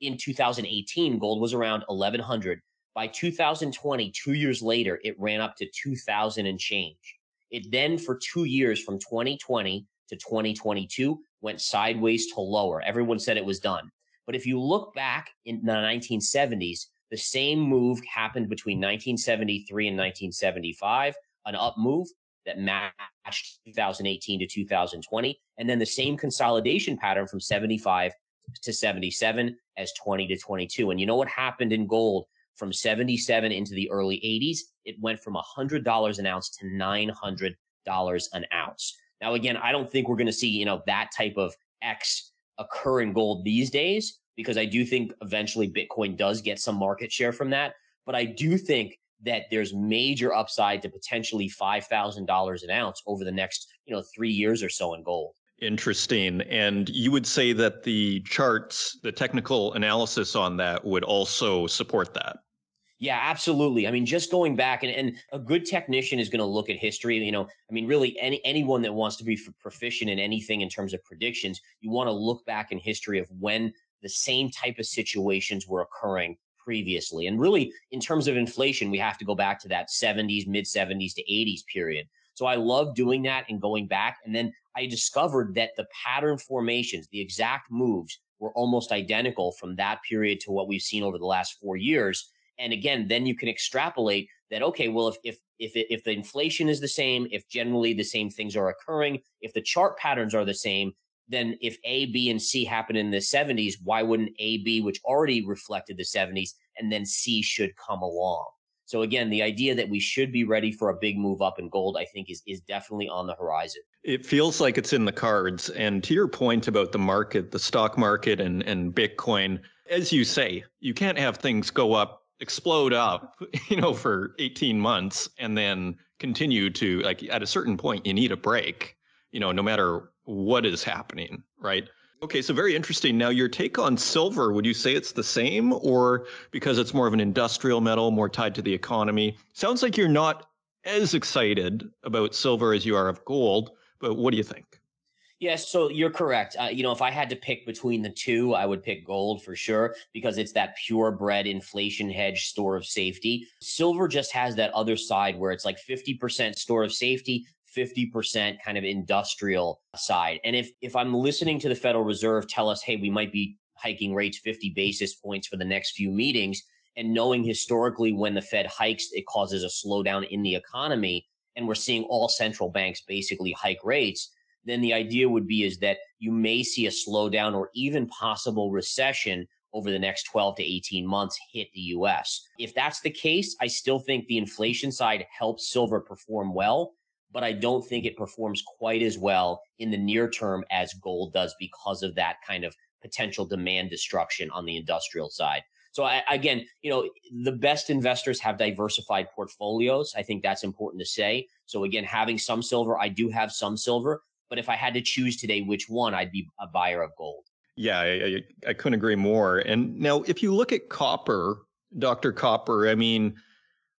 in 2018, gold was around 1100. By 2020, two years later, it ran up to 2000 and change. It then, for two years from 2020 to 2022, went sideways to lower. Everyone said it was done. But if you look back in the 1970s, the same move happened between 1973 and 1975, an up move that matched 2018 to 2020, and then the same consolidation pattern from 75 to 77 as 20 to 22. And you know what happened in gold from 77 into the early 80s? It went from $100 an ounce to $900 an ounce. Now, again, I don't think we're going to see, you know, that type of X occur in gold these days because I do think eventually Bitcoin does get some market share from that. But I do think that there's major upside to potentially $5,000 an ounce over the next, you know, three years or so in gold. Interesting. And you would say that the charts, the technical analysis on that would also support that. Yeah, absolutely. I mean, just going back and, and a good technician is going to look at history. You know, I mean, really, any anyone that wants to be proficient in anything in terms of predictions, you want to look back in history of when the same type of situations were occurring previously. And really, in terms of inflation, we have to go back to that 70s, mid 70s to 80s period. So I love doing that and going back. And then I discovered that the pattern formations, the exact moves, were almost identical from that period to what we've seen over the last four years. And again, then you can extrapolate that, okay, well, if, if, if, if the inflation is the same, if generally the same things are occurring, if the chart patterns are the same, then if A, B, and C happen in the 70s, why wouldn't A, B, which already reflected the 70s, and then C should come along? So again, the idea that we should be ready for a big move up in gold, I think, is is definitely on the horizon. It feels like it's in the cards. And to your point about the market, the stock market and, and Bitcoin, as you say, you can't have things go up explode up, you know, for 18 months and then continue to like at a certain point you need a break, you know, no matter what is happening, right? Okay, so very interesting. Now, your take on silver, would you say it's the same or because it's more of an industrial metal, more tied to the economy? Sounds like you're not as excited about silver as you are of gold, but what do you think? Yes, so you're correct. Uh, you know, if I had to pick between the two, I would pick gold for sure because it's that purebred inflation hedge store of safety. Silver just has that other side where it's like 50% store of safety, 50% kind of industrial side. And if if I'm listening to the Federal Reserve tell us, hey, we might be hiking rates 50 basis points for the next few meetings, and knowing historically when the Fed hikes, it causes a slowdown in the economy, and we're seeing all central banks basically hike rates then the idea would be is that you may see a slowdown or even possible recession over the next 12 to 18 months hit the US. If that's the case, I still think the inflation side helps silver perform well, but I don't think it performs quite as well in the near term as gold does because of that kind of potential demand destruction on the industrial side. So I, again, you know, the best investors have diversified portfolios. I think that's important to say. So again, having some silver, I do have some silver, but if I had to choose today which one, I'd be a buyer of gold. Yeah, I, I, couldn't agree more. And now, if you look at copper, Dr. Copper, I mean,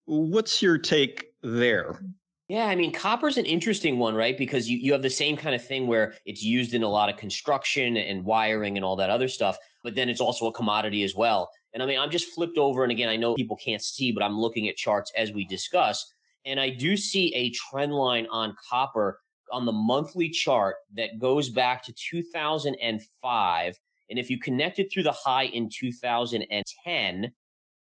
what's your take there? Yeah, I mean, copper's an interesting one, right? Because you, you have the same kind of thing where it's used in a lot of construction and wiring and all that other stuff, but then it's also a commodity as well. And I mean, I'm just flipped over. And again, I know people can't see, but I'm looking at charts as we discuss. And I do see a trend line on copper on the monthly chart that goes back to 2005. And if you connect it through the high in 2010,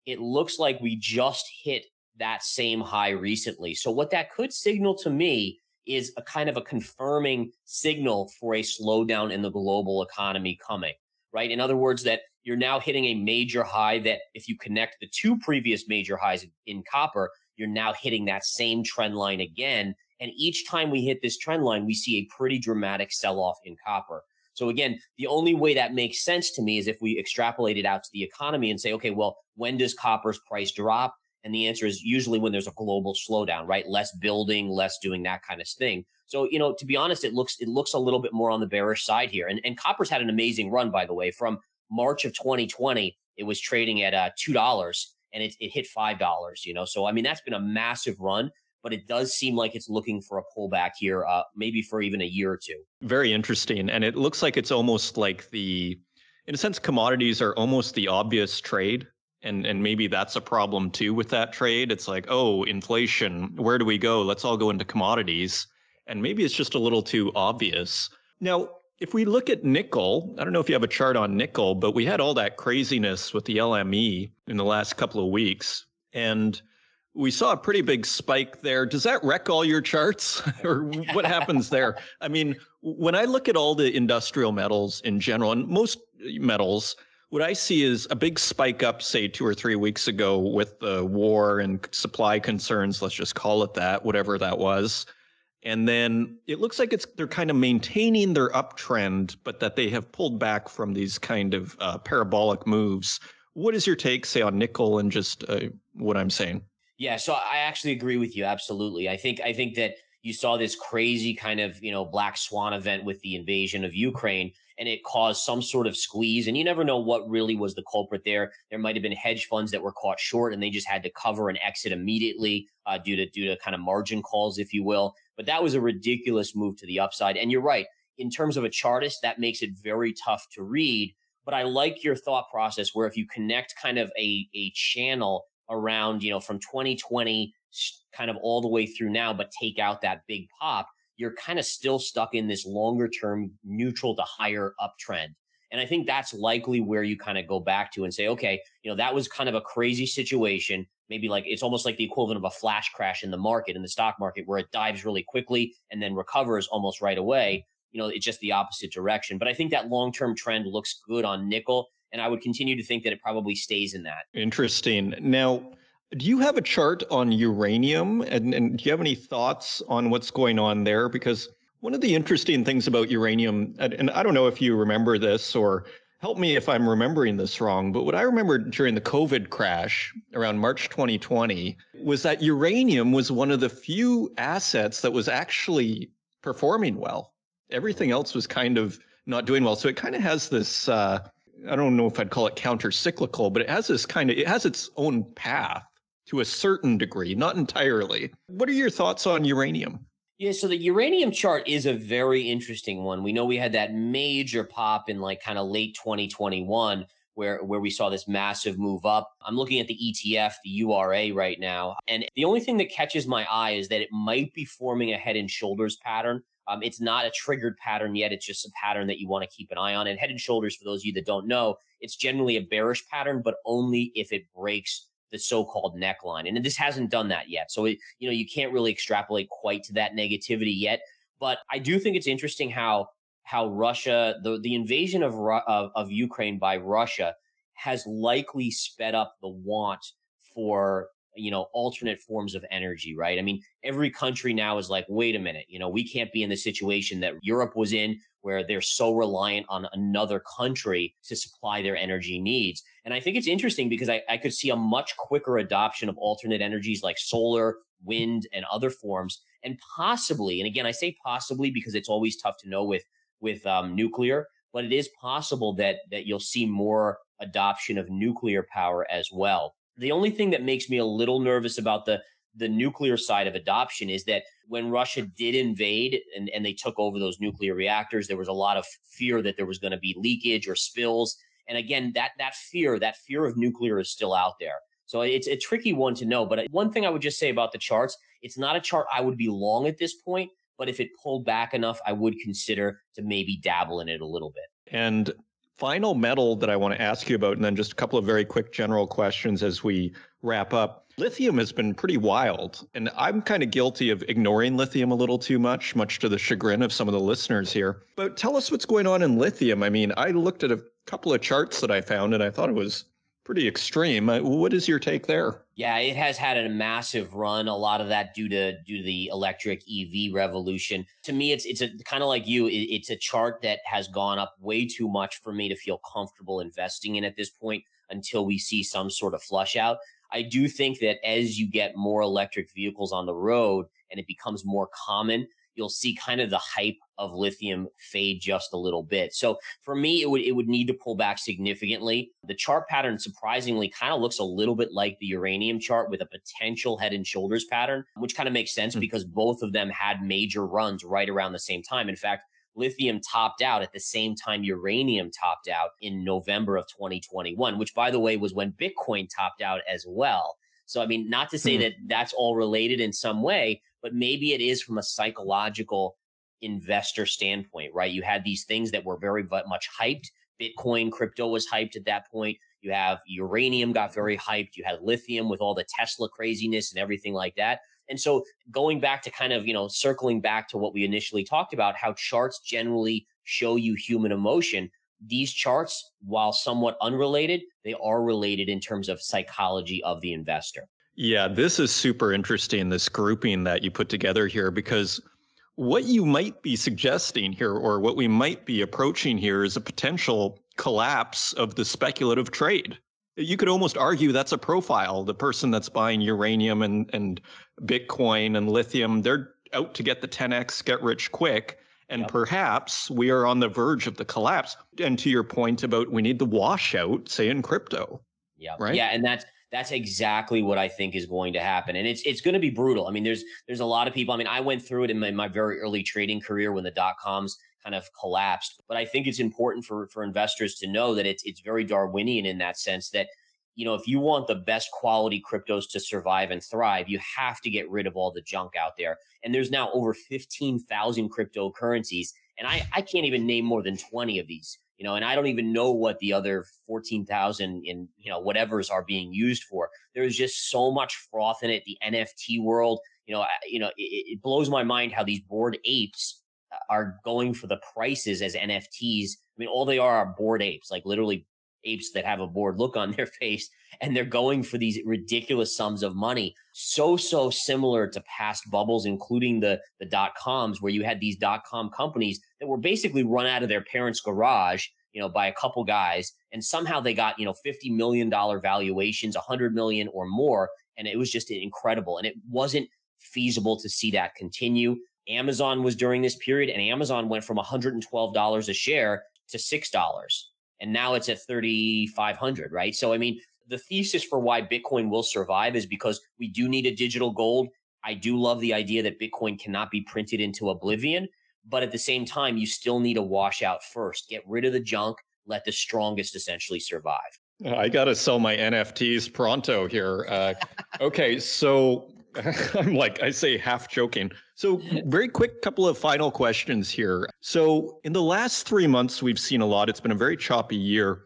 it looks like we just hit that same high recently. So, what that could signal to me is a kind of a confirming signal for a slowdown in the global economy coming, right? In other words, that you're now hitting a major high that if you connect the two previous major highs in copper, you're now hitting that same trend line again. And each time we hit this trend line, we see a pretty dramatic sell off in copper. So again, the only way that makes sense to me is if we extrapolate it out to the economy and say, okay, well, when does copper's price drop? And the answer is usually when there's a global slowdown, right? Less building, less doing that kind of thing. So, you know, to be honest, it looks it looks a little bit more on the bearish side here. And and copper's had an amazing run, by the way. From March of 2020, it was trading at uh, two dollars and it, it hit five dollars. You know, so I mean that's been a massive run but it does seem like it's looking for a pullback here, uh, maybe for even a year or two. Very interesting. And it looks like it's almost like the, in a sense, commodities are almost the obvious trade. And, and maybe that's a problem too with that trade. It's like, oh, inflation, where do we go? Let's all go into commodities. And maybe it's just a little too obvious. Now, if we look at nickel, I don't know if you have a chart on nickel, but we had all that craziness with the LME in the last couple of weeks. And we saw a pretty big spike there. Does that wreck all your charts or what happens there? I mean, when I look at all the industrial metals in general and most metals, what I see is a big spike up, say two or three weeks ago with the war and supply concerns. Let's just call it that, whatever that was. And then it looks like it's they're kind of maintaining their uptrend, but that they have pulled back from these kind of uh, parabolic moves. What is your take, say, on nickel and just uh, what I'm saying? Yeah, so I actually agree with you absolutely. I think I think that you saw this crazy kind of you know black swan event with the invasion of Ukraine, and it caused some sort of squeeze. And you never know what really was the culprit there. There might have been hedge funds that were caught short, and they just had to cover and exit immediately uh, due to due to kind of margin calls, if you will. But that was a ridiculous move to the upside. And you're right. In terms of a chartist, that makes it very tough to read. But I like your thought process where if you connect kind of a, a channel around, you know, from 2020 kind of all the way through now, but take out that big pop, you're kind of still stuck in this longer term neutral to higher uptrend. And I think that's likely where you kind of go back to and say, okay, you know, that was kind of a crazy situation. Maybe like it's almost like the equivalent of a flash crash in the market, in the stock market, where it dives really quickly and then recovers almost right away. You know, it's just the opposite direction. But I think that long term trend looks good on nickel. And I would continue to think that it probably stays in that. Interesting. Now, do you have a chart on uranium? And, and do you have any thoughts on what's going on there? Because one of the interesting things about uranium, and, I don't know if you remember this or help me if I'm remembering this wrong, but what I remember during the COVID crash around March 2020 was that uranium was one of the few assets that was actually performing well. Everything else was kind of not doing well. So it kind of has this uh, I don't know if I'd call it counter cyclical, but it has this kind of it has its own path to a certain degree, not entirely. What are your thoughts on uranium? Yeah, so the uranium chart is a very interesting one. We know we had that major pop in like kind of late 2021 where where we saw this massive move up. I'm looking at the ETF, the URA right now, and the only thing that catches my eye is that it might be forming a head and shoulders pattern um, it's not a triggered pattern yet. It's just a pattern that you want to keep an eye on. And head and shoulders, for those of you that don't know, it's generally a bearish pattern, but only if it breaks the so-called neckline. And this hasn't done that yet. So, it, you know, you can't really extrapolate quite to that negativity yet. But I do think it's interesting how how Russia, the, the invasion of, of, of Ukraine by Russia has likely sped up the want for you know alternate forms of energy right? I mean every country now is like wait a minute you know we can't be in the situation that europe was in where they're so reliant on another country to supply their energy needs. And i think it's interesting because i, I could see a much quicker adoption of alternate energies like solar wind and other forms and possibly and again i say possibly because it's always tough to know with with um, nuclear but it is possible that that you'll see more adoption of nuclear power as well the only thing that makes me a little nervous about the the nuclear side of adoption is that when Russia did invade and, and they took over those nuclear reactors, there was a lot of fear that there was going to be leakage or spills. And again, that that fear, that fear of nuclear is still out there. So it's a tricky one to know. But one thing I would just say about the charts, it's not a chart I would be long at this point, but if it pulled back enough, I would consider to maybe dabble in it a little bit. And final metal that I want to ask you about, and then just a couple of very quick general questions as we wrap up. Lithium has been pretty wild, and I'm kind of guilty of ignoring lithium a little too much, much to the chagrin of some of the listeners here. But tell us what's going on in lithium. I mean, I looked at a couple of charts that I found, and I thought it was pretty extreme. Uh, what is your take there? Yeah, it has had a massive run. A lot of that due to due to the electric EV revolution. To me, it's it's a kind of like you. It, it's a chart that has gone up way too much for me to feel comfortable investing in at this point until we see some sort of flush out. I do think that as you get more electric vehicles on the road and it becomes more common, you'll see kind of the hype of lithium fade just a little bit. So for me, it would it would need to pull back significantly. The chart pattern surprisingly kind of looks a little bit like the uranium chart with a potential head and shoulders pattern, which kind of makes sense mm-hmm. because both of them had major runs right around the same time. In fact, lithium topped out at the same time uranium topped out in November of 2021, which by the way was when Bitcoin topped out as well. So I mean, not to say mm-hmm. that that's all related in some way, but maybe it is from a psychological investor standpoint, right? You had these things that were very much hyped. Bitcoin, crypto was hyped at that point. You have uranium got very hyped. You had lithium with all the Tesla craziness and everything like that. And so going back to kind of, you know, circling back to what we initially talked about, how charts generally show you human emotion. These charts, while somewhat unrelated, they are related in terms of psychology of the investor. Yeah, this is super interesting, this grouping that you put together here, because what you might be suggesting here, or what we might be approaching here, is a potential collapse of the speculative trade. You could almost argue that's a profile. The person that's buying uranium and, and Bitcoin and lithium, they're out to get the 10x, get rich quick. And yep. perhaps we are on the verge of the collapse. And to your point about we need the washout, say in crypto. Yeah. Right. Yeah. And that's that's exactly what I think is going to happen. And it's it's going to be brutal. I mean, there's there's a lot of people. I mean, I went through it in my, my very early trading career when the dot coms kind of collapsed. But I think it's important for for investors to know that it's it's very Darwinian in that sense that you know if you want the best quality cryptos to survive and thrive, you have to get rid of all the junk out there. And there's now over fifteen thousand cryptocurrencies, and I I can't even name more than twenty of these you know, and I don't even know what the other 14,000 in, you know, whatever's are being used for. There's just so much froth in it. The NFT world, you know, you know, it, it blows my mind how these Bored Apes uh, are going for the prices as NFTs. I mean, all they are are Bored Apes, like literally apes that have a bored look on their face and they're going for these ridiculous sums of money. So so similar to past bubbles including the the dot coms where you had these dot com companies that were basically run out of their parents garage you know by a couple guys and somehow they got you know 50 million dollar valuations 100 million or more and it was just incredible and it wasn't feasible to see that continue. Amazon was during this period and amazon went from $112 a share to $6 and now it's at 3500 right? So i mean the thesis for why bitcoin will survive is because we do need a digital gold. I do love the idea that bitcoin cannot be printed into oblivion but at the same time you still need a washout first. Get rid of the junk. Let the strongest essentially survive. I gotta sell my nfts pronto here uh, okay so I'm like, I say half joking. So, very quick couple of final questions here. So, in the last three months, we've seen a lot. It's been a very choppy year.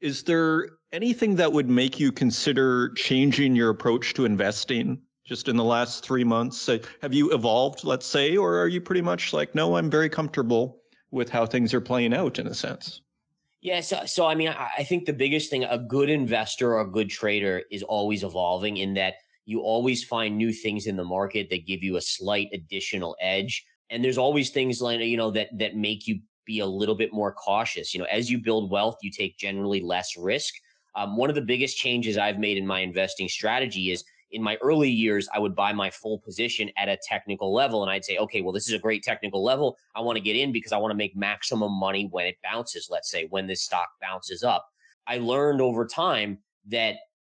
Is there anything that would make you consider changing your approach to investing just in the last three months? Have you evolved, let's say, or are you pretty much like, no, I'm very comfortable with how things are playing out in a sense? Yeah, so, so I mean, I think the biggest thing, a good investor or a good trader is always evolving in that you always find new things in the market that give you a slight additional edge. And there's always things like, you know, that that make you be a little bit more cautious. You know, as you build wealth, you take generally less risk. Um, one of the biggest changes I've made in my investing strategy is in my early years, I would buy my full position at a technical level. And I'd say, okay, well, this is a great technical level. I want to get in because I want to make maximum money when it bounces, let's say, when this stock bounces up. I learned over time that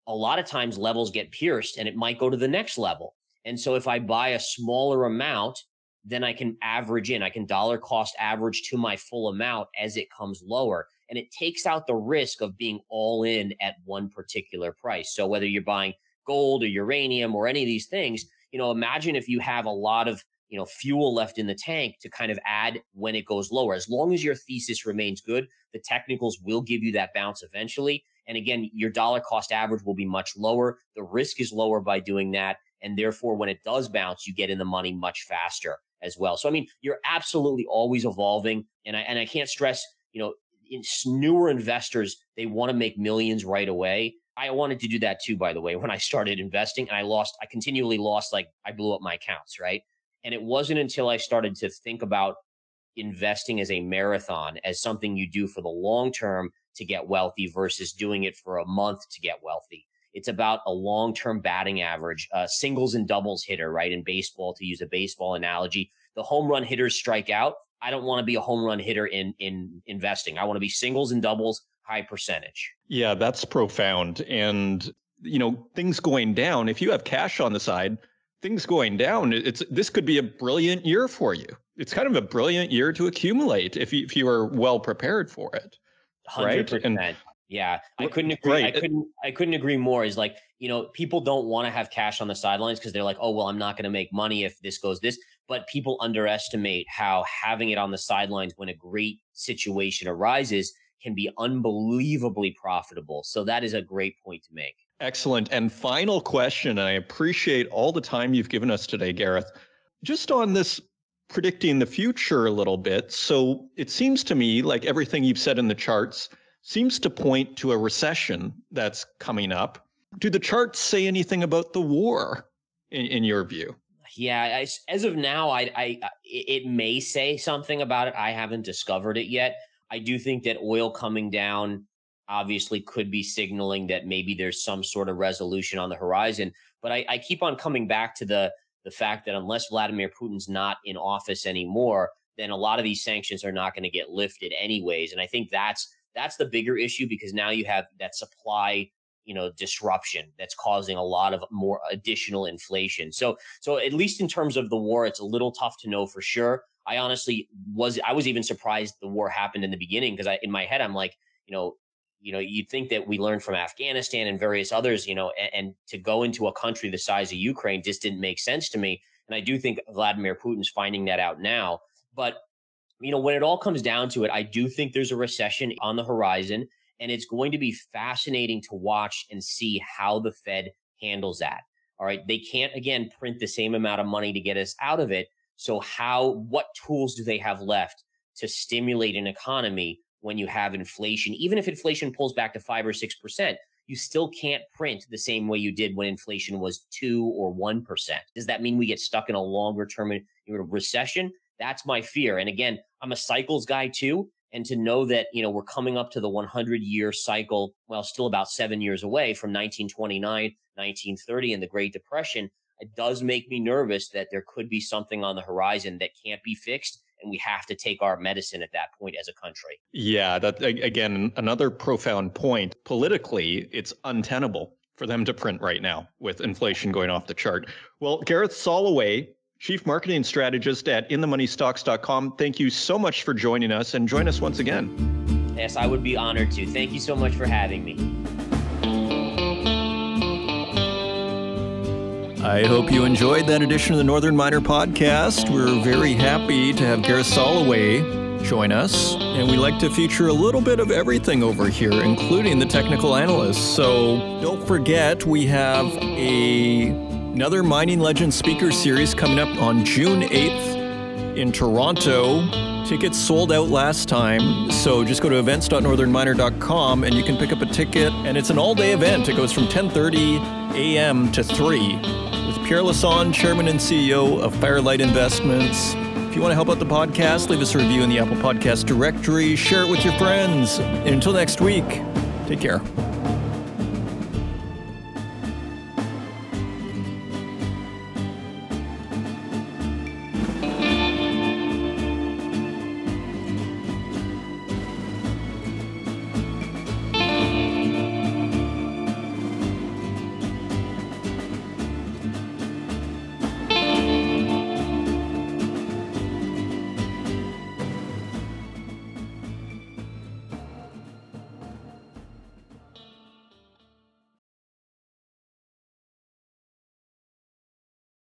a lot of times levels get pierced and it might go to the next level. And so if I buy a smaller amount, then I can average in, I can dollar cost average to my full amount as it comes lower. And it takes out the risk of being all in at one particular price. So whether you're buying gold or uranium or any of these things, you know, imagine if you have a lot of, you know, fuel left in the tank to kind of add when it goes lower. As long as your thesis remains good, the technicals will give you that bounce eventually. And again, your dollar cost average will be much lower. The risk is lower by doing that. And therefore, when it does bounce, you get in the money much faster as well. So, I mean, you're absolutely always evolving. And I, and I can't stress, you know, in newer investors, they want to make millions right away. I wanted to do that too, by the way, when I started investing and I lost, I continually lost, like I blew up my accounts, right? And it wasn't until I started to think about investing as a marathon, as something you do for the long term to get wealthy versus doing it for a month to get wealthy. It's about a long term batting average, uh, singles and doubles hitter, right? In baseball, to use a baseball analogy, the home run hitters strike out. I don't want to be a home run hitter in, in investing. I want to be singles and doubles, high percentage. Yeah, that's profound. And, you know, things going down, if you have cash on the side, things going down, it's this could be a brilliant year for you. It's kind of a brilliant year to accumulate if you, if you are well prepared for it. Hundred right? percent. Yeah, I couldn't agree. Right. I couldn't. I couldn't agree more. Is like you know, people don't want to have cash on the sidelines because they're like, oh well, I'm not going to make money if this goes this. but people underestimate how having it on the sidelines when a great situation arises can be unbelievably profitable. So that is a great point to make. Excellent. And final question, I appreciate all the time you've given us today, Gareth. Just on this predicting the future a little bit. So it seems to me like everything you've said in the charts seems to point to a recession that's coming up. Do the charts say anything about the war in, in your view? Yeah, as of now, I, I it may say something about it. I haven't discovered it yet. I do think that oil coming down obviously could be signaling that maybe there's some sort of resolution on the horizon. But I, I keep on coming back to the the fact that unless Vladimir Putin's not in office anymore, then a lot of these sanctions are not going to get lifted anyways. And I think that's that's the bigger issue because now you have that supply you know disruption that's causing a lot of more additional inflation so so at least in terms of the war it's a little tough to know for sure i honestly was i was even surprised the war happened in the beginning because i in my head i'm like you know you know you'd think that we learned from afghanistan and various others you know and, and to go into a country the size of ukraine just didn't make sense to me and i do think vladimir putin's finding that out now but you know when it all comes down to it i do think there's a recession on the horizon and it's going to be fascinating to watch and see how the Fed handles that. All right. They can't, again, print the same amount of money to get us out of it. So, how, what tools do they have left to stimulate an economy when you have inflation? Even if inflation pulls back to five or 6%, you still can't print the same way you did when inflation was two or 1%. Does that mean we get stuck in a longer term recession? That's my fear. And again, I'm a cycles guy too and to know that you know we're coming up to the 100 year cycle well still about seven years away from 1929 1930 and the great depression it does make me nervous that there could be something on the horizon that can't be fixed and we have to take our medicine at that point as a country yeah that again another profound point politically it's untenable for them to print right now with inflation going off the chart well gareth soloway Chief Marketing Strategist at InTheMoneyStocks.com. Thank you so much for joining us and join us once again. Yes, I would be honored to. Thank you so much for having me. I hope you enjoyed that edition of the Northern Miner podcast. We're very happy to have Gareth Soloway join us, and we like to feature a little bit of everything over here, including the technical analysts. So don't forget, we have a Another Mining Legends speaker series coming up on June 8th in Toronto. Tickets sold out last time, so just go to events.northernminer.com and you can pick up a ticket. And it's an all-day event. It goes from 10:30 a.m. to 3 with Pierre Lassonde, Chairman and CEO of Firelight Investments. If you want to help out the podcast, leave us a review in the Apple Podcast directory, share it with your friends. And until next week, take care.